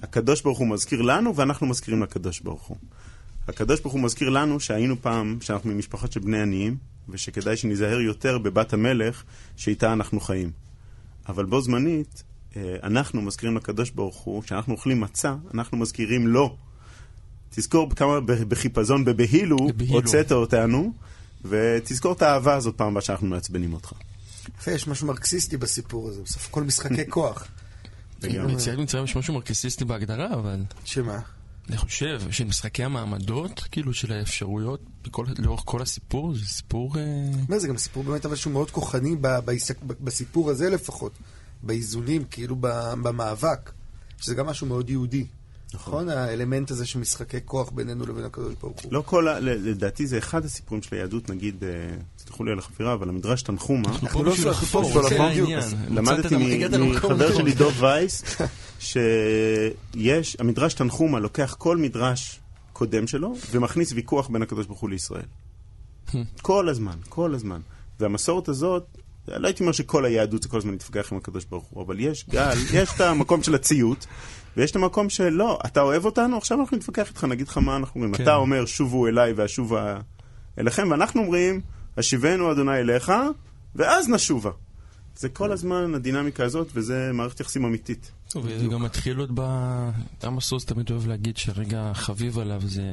הקדוש ברוך הוא מזכיר לנו ואנחנו מזכירים לקדוש ברוך הוא. הקדוש ברוך הוא מזכיר לנו שהיינו פעם, שאנחנו ממשפחות של בני עניים, ושכדאי שניזהר יותר בבת המלך שאיתה אנחנו חיים. אבל בו זמנית, אה, אנחנו מזכירים לקדוש ברוך הוא, כשאנחנו אוכלים מצה, אנחנו מזכירים לו. תזכור כמה בחיפזון בבהילו. הוצאת אותנו, ותזכור את האהבה הזאת פעם הבאה שאנחנו מעצבנים אותך. יפה, יש משהו מרקסיסטי בסיפור הזה, בסוף הכל משחקי כוח. ביציאת מצרים יש משהו מרקסיסטי בהגדרה, אבל שמה? אני חושב שמשחקי המעמדות, כאילו של האפשרויות, בכל, לאורך כל הסיפור, זה סיפור... אה, מה זה גם סיפור באמת אבל שהוא מאוד כוחני ב- ב- בסיפור הזה לפחות, באיזונים, כאילו במאבק, שזה גם משהו מאוד יהודי. נכון? האלמנט הזה של משחקי כוח בינינו לבין הקדוש ברוך הוא. לא כל ה... לדעתי זה אחד הסיפורים של היהדות, נגיד, אה, סלחו לי על החפירה, אבל המדרש תנחומה, אנחנו לא בשביל לחפור, זה לחפור, העניין. בדיוק. למדתי מחבר. שלי דוב וייס, שיש, המדרש תנחומה לוקח כל מדרש קודם שלו, ומכניס ויכוח בין הקדוש ברוך הוא לישראל. כל הזמן, כל הזמן. והמסורת הזאת, לא הייתי אומר שכל היהדות זה כל הזמן להתווכח עם הקדוש ברוך הוא, אבל יש גל, יש את המקום של הציות, ויש את המקום של לא, אתה אוהב אותנו, עכשיו אנחנו נתווכח איתך, נגיד לך מה אנחנו אומרים. כן. אתה אומר, שובו אליי ואשובה אליכם, ואנחנו אומרים, השיבנו אדוני אליך, ואז נשובה. זה כל הזמן הדינמיקה הזאת, וזה מערכת יחסים אמיתית. וזה גם מתחיל עוד ב... עמוס עוז תמיד אוהב להגיד שהרגע החביב עליו זה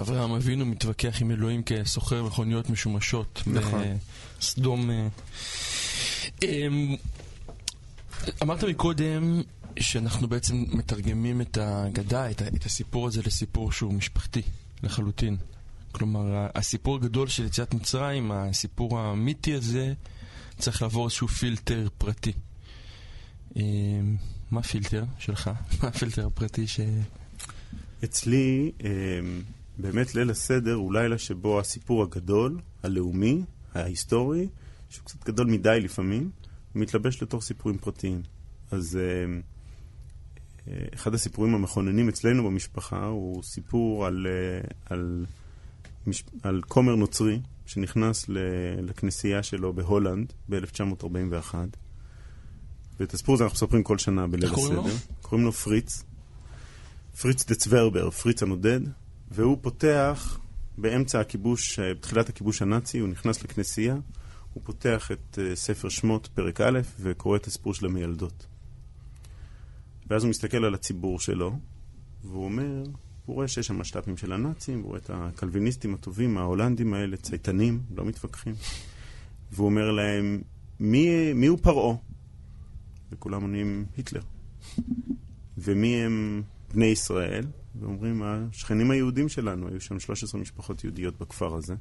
אברהם אבינו מתווכח עם אלוהים כסוחר מכוניות משומשות. נכון. בסדום. אה. אמ, אמרת מקודם שאנחנו בעצם מתרגמים את האגדה, את, את הסיפור הזה לסיפור שהוא משפחתי לחלוטין. כלומר, הסיפור הגדול של יציאת מצרים, הסיפור המיתי הזה, צריך לעבור איזשהו פילטר פרטי. אמ, מה הפילטר שלך? מה הפילטר הפרטי ש... אצלי, אה, באמת ליל הסדר הוא לילה שבו הסיפור הגדול, הלאומי, ההיסטורי, שהוא קצת גדול מדי לפעמים, מתלבש לתוך סיפורים פרטיים. אז אה, אחד הסיפורים המכוננים אצלנו במשפחה הוא סיפור על, אה, על, מש- על כומר נוצרי שנכנס ל- לכנסייה שלו בהולנד ב-1941. ואת הסיפור הזה אנחנו מספרים כל שנה בליל קוראים הסדר. לו? קוראים לו פריץ. פריץ דה צוורבר, פריץ הנודד, והוא פותח באמצע הכיבוש, אה, בתחילת הכיבוש הנאצי, הוא נכנס לכנסייה, הוא פותח את אה, ספר שמות, פרק א', וקורא את הסיפור של המיילדות. ואז הוא מסתכל על הציבור שלו, והוא אומר, הוא רואה שיש שם משת"פים של הנאצים, הוא רואה את הקלוויניסטים הטובים, ההולנדים האלה, צייתנים, לא מתווכחים. והוא אומר להם, מי, מי הוא פרעה? וכולם עונים, היטלר. ומי הם בני ישראל? ואומרים, השכנים היהודים שלנו, היו שם 13 משפחות יהודיות בכפר הזה.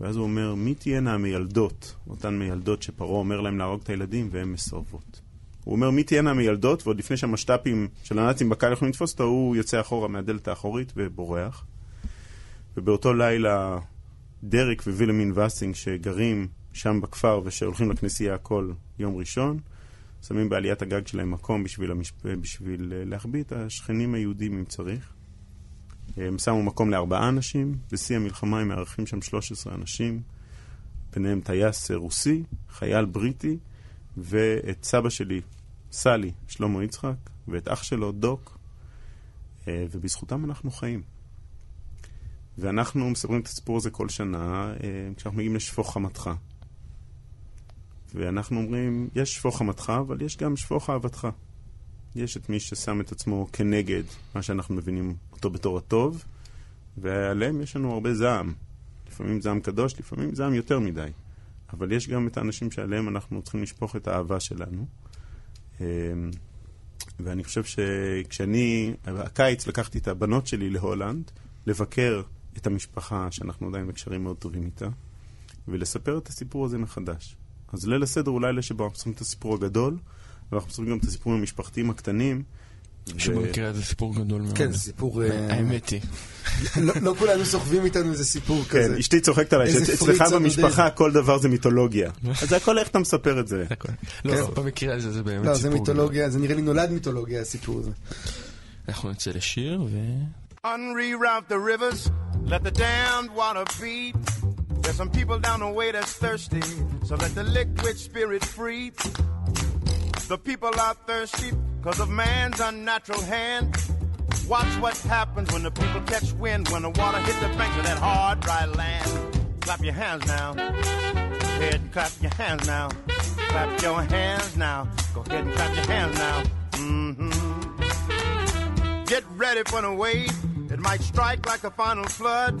ואז הוא אומר, מי תהיינה המיילדות, אותן מיילדות שפרעה אומר להם להרוג את הילדים והן מסרבות. הוא אומר, מי תהיינה המיילדות, ועוד לפני שהמשת"פים של הנאצים בקהל יכולים לתפוס אותו, הוא יוצא אחורה מהדלת האחורית ובורח. ובאותו לילה, דרק ווילמין וסינג, שגרים שם בכפר ושהולכים לכנסייה כל יום ראשון, שמים בעליית הגג שלהם מקום בשביל, המשפ... בשביל אה, להחביא את השכנים היהודים אם צריך. הם שמו מקום לארבעה אנשים, בשיא המלחמה הם מארחים שם 13 אנשים, ביניהם טייס רוסי, חייל בריטי, ואת סבא שלי, סלי, שלמה יצחק, ואת אח שלו, דוק, אה, ובזכותם אנחנו חיים. ואנחנו מספרים את הסיפור הזה כל שנה, אה, כשאנחנו מגיעים לשפוך חמתך. ואנחנו אומרים, יש שפוך חמתך, אבל יש גם שפוך אהבתך. יש את מי ששם את עצמו כנגד מה שאנחנו מבינים אותו בתור הטוב, ועליהם יש לנו הרבה זעם. לפעמים זעם קדוש, לפעמים זעם יותר מדי. אבל יש גם את האנשים שעליהם אנחנו צריכים לשפוך את האהבה שלנו. אמ, ואני חושב שכשאני, הקיץ לקחתי את הבנות שלי להולנד, לבקר את המשפחה שאנחנו עדיין בקשרים מאוד טובים איתה, ולספר את הסיפור הזה מחדש. אז ליל הסדר הוא לילה שבו אנחנו מספרים את הסיפור הגדול, ואנחנו מספרים גם את הסיפורים המשפחתיים הקטנים. שבמקרה הזה סיפור גדול מאוד. כן, זה סיפור... אה, האמת היא. לא לא כולנו סוחבים איתנו איזה סיפור כן, כזה. אשתי צוחקת עליי, שאצלך במשפחה. כל דבר זה מיתולוגיה. אז זה הכל איך אתה מספר את זה. לא, לא, במקרה הזה זה באמת לא, סיפור זה גדול. מיתולוגיה, זה נראה לי נולד מיתולוגיה הסיפור הזה. אנחנו נצא לשיר ו... Unreroute the rivers, let the damned water beat. There's some people down the way that's thirsty, so let the liquid spirit free. The people are thirsty because of man's unnatural hand. Watch what happens when the people catch wind, when the water hit the banks of that hard, dry land. Clap your hands now. Head and clap your hands now. Clap your hands now. Go ahead and clap your hands now. Mm-hmm. Get ready for the wave. It might strike like a final flood.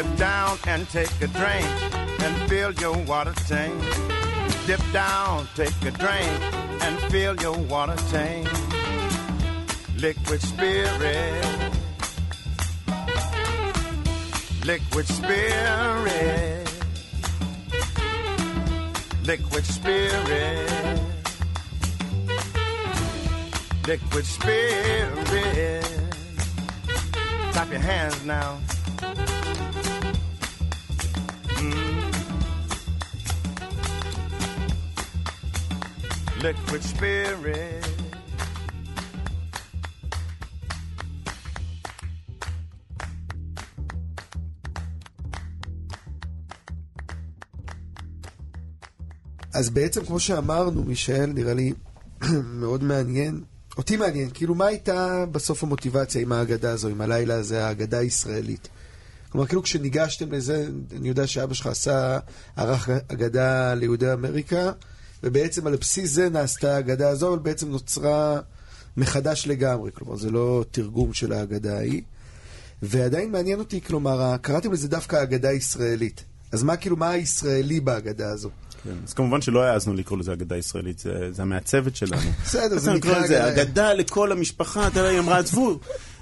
Dip down and take a drink and fill your water tank. Dip down, take a drink and fill your water tank. Liquid spirit. Liquid spirit. Liquid spirit. Liquid spirit. Clap your hands now. Liquid spirit. אז בעצם, כמו שאמרנו, מישאל, נראה לי מאוד מעניין. אותי מעניין, כאילו, מה הייתה בסוף המוטיבציה עם ההגדה הזו, עם הלילה הזה, ההגדה הישראלית? כלומר, כאילו כשניגשתם לזה, אני יודע שאבא שלך עשה, ערך אגדה ליהודי אמריקה, ובעצם על בסיס זה נעשתה האגדה הזו, אבל בעצם נוצרה מחדש לגמרי. כלומר, זה לא תרגום של האגדה ההיא. ועדיין מעניין אותי, כלומר, קראתם לזה דווקא אגדה ישראלית. אז מה, כאילו, מה הישראלי באגדה הזו? כן, אז כמובן שלא העזנו לקרוא לזה אגדה ישראלית, זה, זה המעצבת שלנו. בסדר, זה נקרא אגדה. אגדה לכל המשפחה, אתה יודע, היא אמרה, עזבו.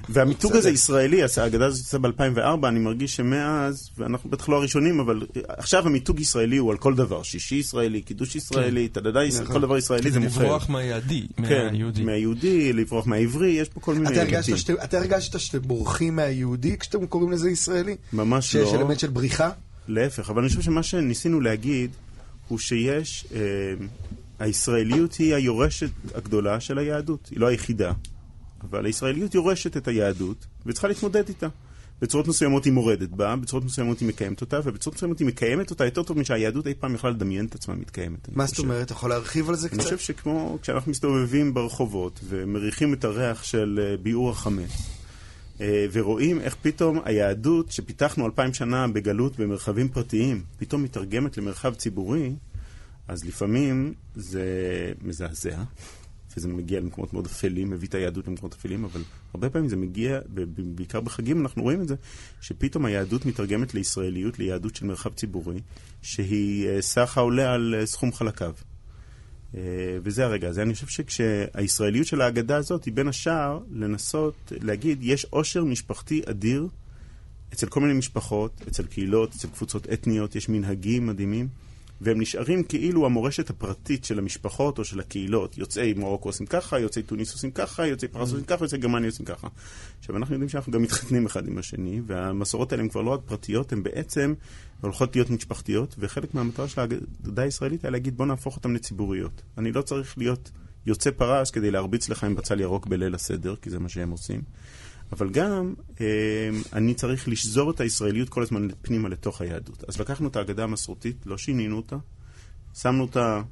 והמיתוג הזה ישראלי, האגדה הזאת יצאה ב-2004, אני מרגיש שמאז, ואנחנו בטח לא הראשונים, אבל עכשיו המיתוג ישראלי הוא על כל דבר. שישי ישראלי, קידוש ישראלי, תדדה ישראלי, כל דבר ישראלי זה מוכר. לברוח מהיהודי, כן, מהיהודי. מהיהודי, לברוח מהעברי, יש פה כל מיני אתה היבטים. הרגשת שאתם- אתה הרגשת שאתם בורחים מהיהודי כשאתם קוראים לזה ישראלי? ממש שיש לא. אלמנט של בריחה? להפך, אבל אני חושב שמה שניסינו להגיד הוא שיש, אה, הישראליות היא היורשת הגדולה של היהדות, היא לא היחידה, אבל הישראליות יורשת את היהדות וצריכה להתמודד איתה. בצורות מסוימות היא מורדת בה, בצורות מסוימות היא מקיימת אותה, ובצורות מסוימות היא מקיימת אותה יותר טוב משהיהדות אי פעם יכלה לדמיין את עצמה מתקיימת. אני מה זאת. אומרת? אתה יכול להרחיב על זה אני קצת? חושב שכמו כשאנחנו מסתובבים ברחובות ומריחים את הריח של אה, ביעור החמץ אה, ורואים איך פתאום היהדות שפיתחנו אלפיים שנה בגלות במרחבים פרטיים פתאום מתרגמת למרחב ציבורי, אז לפעמים זה מזעזע. וזה מגיע למקומות מאוד אפלים, מביא את היהדות למקומות אפלים, אבל הרבה פעמים זה מגיע, בעיקר בחגים אנחנו רואים את זה, שפתאום היהדות מתרגמת לישראליות, ליהדות של מרחב ציבורי, שהיא אה, סך העולה על אה, סכום חלקיו. אה, וזה הרגע הזה. אני חושב שכשהישראליות של ההגדה הזאת היא בין השאר לנסות להגיד, יש עושר משפחתי אדיר אצל כל מיני משפחות, אצל קהילות, אצל קבוצות אתניות, יש מנהגים מדהימים, והם נשארים כאילו המורשת הפרטית של המשפחות או של הקהילות. יוצאי מרוקו עושים ככה, יוצאי טוניס עושים ככה, יוצאי פרס עושים ככה, יוצאי גרמניה עושים ככה. עכשיו, אנחנו יודעים שאנחנו גם מתחתנים אחד עם השני, והמסורות האלה הן כבר לא רק פרטיות, הן בעצם הולכות להיות משפחתיות, וחלק מהמטרה של האגדה הישראלית היה להגיד, בוא נהפוך אותן לציבוריות. אני לא צריך להיות יוצא פרש כדי להרביץ לך עם בצל ירוק בליל הסדר, כי זה מה שהם עושים. אבל גם אה, אני צריך לשזור את הישראליות כל הזמן פנימה לתוך היהדות. אז לקחנו את ההגדה המסורתית, לא שינינו אותה, שמנו אותה...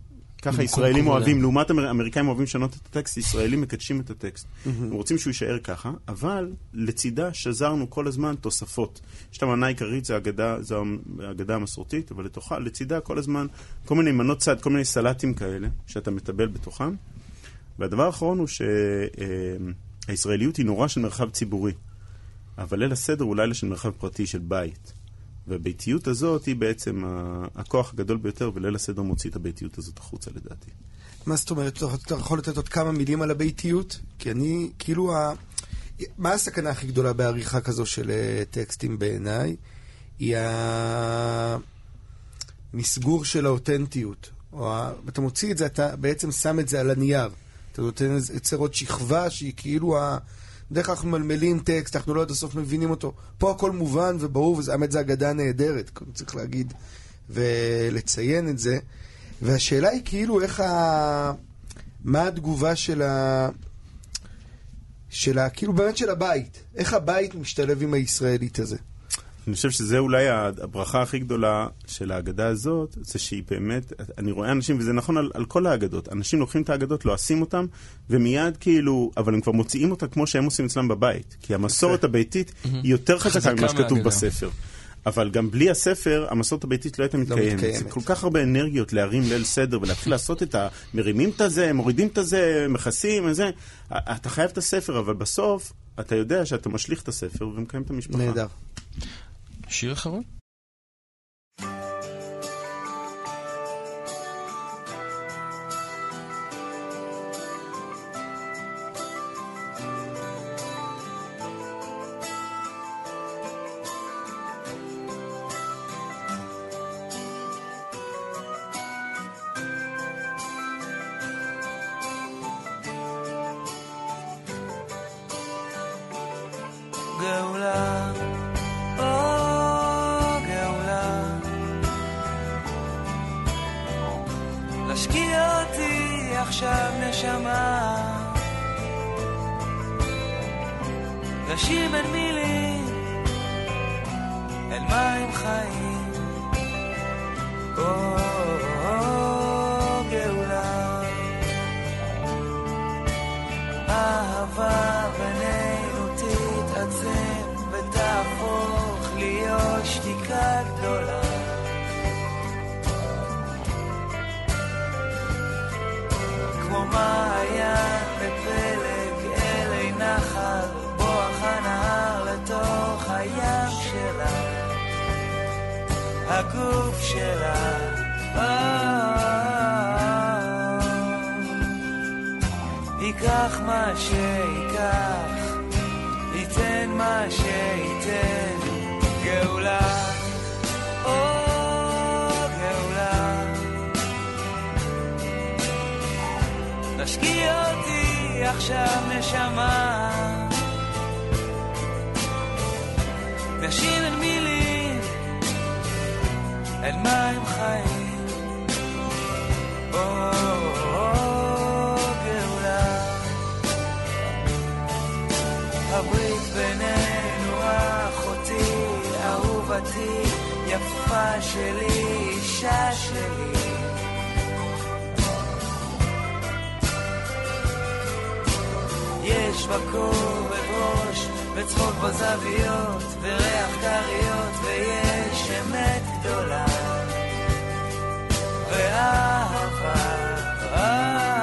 ככה ישראלים אוהבים, לעומת אמר, אמריקאים אוהבים לשנות את הטקסט, ישראלים מקדשים את הטקסט. הם רוצים שהוא יישאר ככה, אבל לצידה שזרנו כל הזמן תוספות. יש את המנה העיקרית, זה האגדה, המסורתית, אבל לתוכה, לצידה כל הזמן כל מיני מנות צד, כל מיני סלטים כאלה, שאתה מטבל בתוכם. והדבר האחרון הוא שהישראליות היא נורא של מרחב ציבורי, אבל ליל הסדר הוא לילה של מרחב פרטי של בית. והביתיות הזאת היא בעצם הכוח הגדול ביותר, וליל הסדר מוציא את הביתיות הזאת החוצה לדעתי. מה זאת אומרת? אתה יכול לתת עוד כמה מילים על הביתיות? כי אני, כאילו, ה... מה הסכנה הכי גדולה בעריכה כזו של אה, טקסטים בעיניי? היא המסגור של האותנטיות. או ה... אתה מוציא את זה, אתה בעצם שם את זה על הנייר. אתה נותן, יוצר עוד שכבה שהיא כאילו ה... בדרך כלל אנחנו מלמלים טקסט, אנחנו לא עד הסוף מבינים אותו. פה הכל מובן וברור, והאמת זו אגדה נהדרת, צריך להגיד ולציין את זה. והשאלה היא כאילו איך ה... מה התגובה של ה... של ה... כאילו באמת של הבית. איך הבית משתלב עם הישראלית הזה. אני חושב שזה אולי הברכה הכי גדולה של ההגדה הזאת, זה שהיא באמת, אני רואה אנשים, וזה נכון על, על כל ההגדות, אנשים לוקחים את ההגדות, לועסים אותם, ומיד כאילו, אבל הם כבר מוציאים אותה כמו שהם עושים אצלם בבית. כי המסורת הביתית היא יותר חזקה ממה שכתוב בספר. אבל גם בלי הספר, המסורת הביתית לא הייתה מתקיימת. לא זה כל כך הרבה אנרגיות להרים ליל סדר ולהתחיל לעשות את ה... מרימים את הזה, מורידים את הזה, מכסים, וזה. אתה חייב את הספר, אבל בסוף אתה יודע שאתה משליך את הספר ומקיים את המשפחה. נהדר. שיר אחרון? מעיין בפלג אלי נחל, בוח הנהר לתוך הים שלה, הגוף שלה. ייקח מה שייקח, ייתן מה שייתן, תשקיע אותי עכשיו נשמה, נשאיר אל מילים, אל מים חיים, או גאולה. הברית בינינו אחותי, אהובתי, יפה שלי, אישה שלי. יש בה כובד ראש, וצחוק בזוויות, וריח כריות, ויש אמת גדולה, ואהבה. ייקח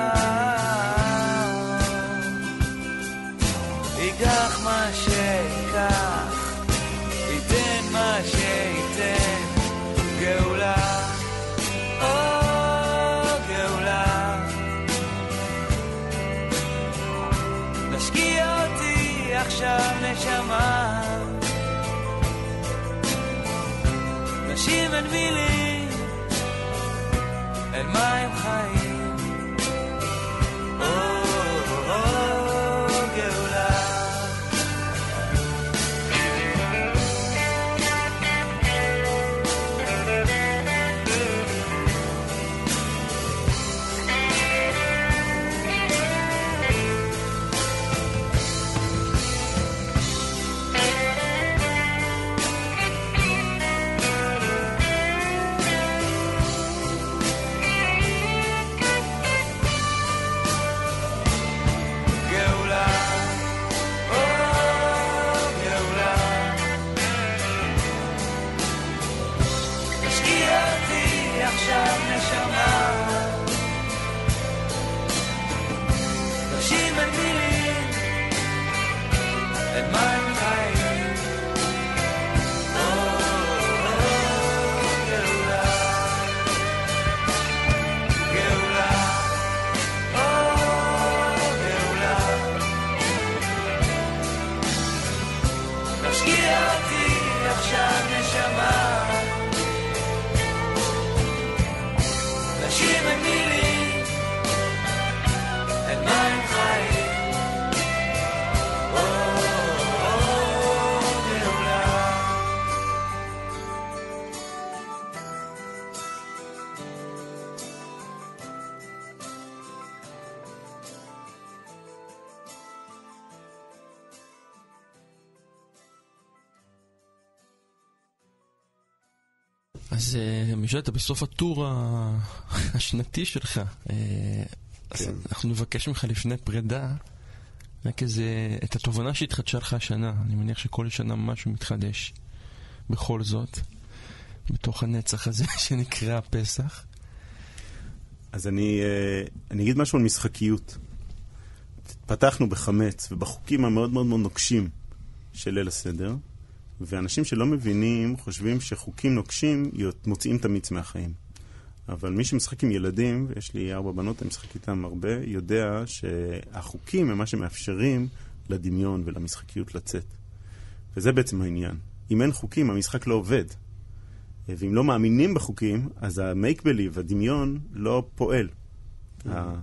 אנשים אין מילים, אין מים חיים. אז מישל, אתה בסוף הטור השנתי שלך. אה, אז כן. אנחנו נבקש ממך לפני פרידה, רק איזה, את התובנה שהתחדשה לך השנה. אני מניח שכל שנה משהו מתחדש. בכל זאת, בתוך הנצח הזה שנקרא פסח. אז אני, אה, אני אגיד משהו על משחקיות. פתחנו בחמץ ובחוקים המאוד מאוד מאוד נוקשים של ליל הסדר, ואנשים שלא מבינים חושבים שחוקים נוקשים מוציאים את המיץ מהחיים. אבל מי שמשחק עם ילדים, ויש לי ארבע בנות, אני משחק איתם הרבה, יודע שהחוקים הם מה שמאפשרים לדמיון ולמשחקיות לצאת. וזה בעצם העניין. אם אין חוקים, המשחק לא עובד. ואם לא מאמינים בחוקים, אז ה-make believe, הדמיון, לא פועל. ה-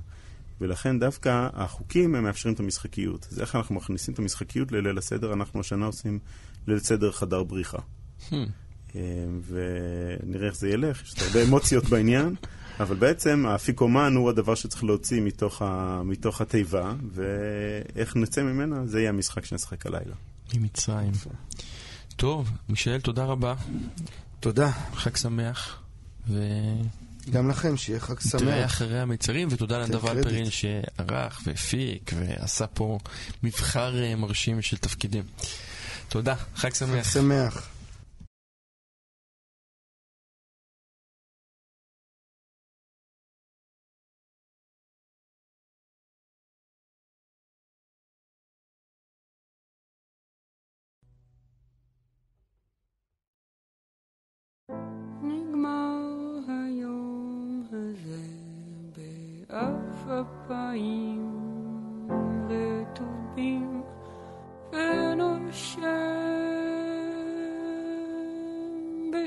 ולכן דווקא החוקים הם מאפשרים את המשחקיות. אז איך אנחנו מכניסים את המשחקיות לליל הסדר? אנחנו השנה עושים ליל סדר חדר בריחה. Hmm. אה, ונראה איך זה ילך, יש הרבה אמוציות בעניין, אבל בעצם האפיקומן הוא הדבר שצריך להוציא מתוך, ה... מתוך התיבה, ואיך נצא ממנה, זה יהיה המשחק שנשחק הלילה. ממצרים. טוב, מישאל, תודה רבה. תודה. חג שמח. ונתראה גם לכם, שיהיה חג שמח. אחרי המיצרים, ותודה לנדב. אלפרין שערך והפיק ועשה פה מבחר אה, מרשים של תפקידים. תודה, חג חג שמח.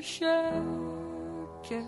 şeker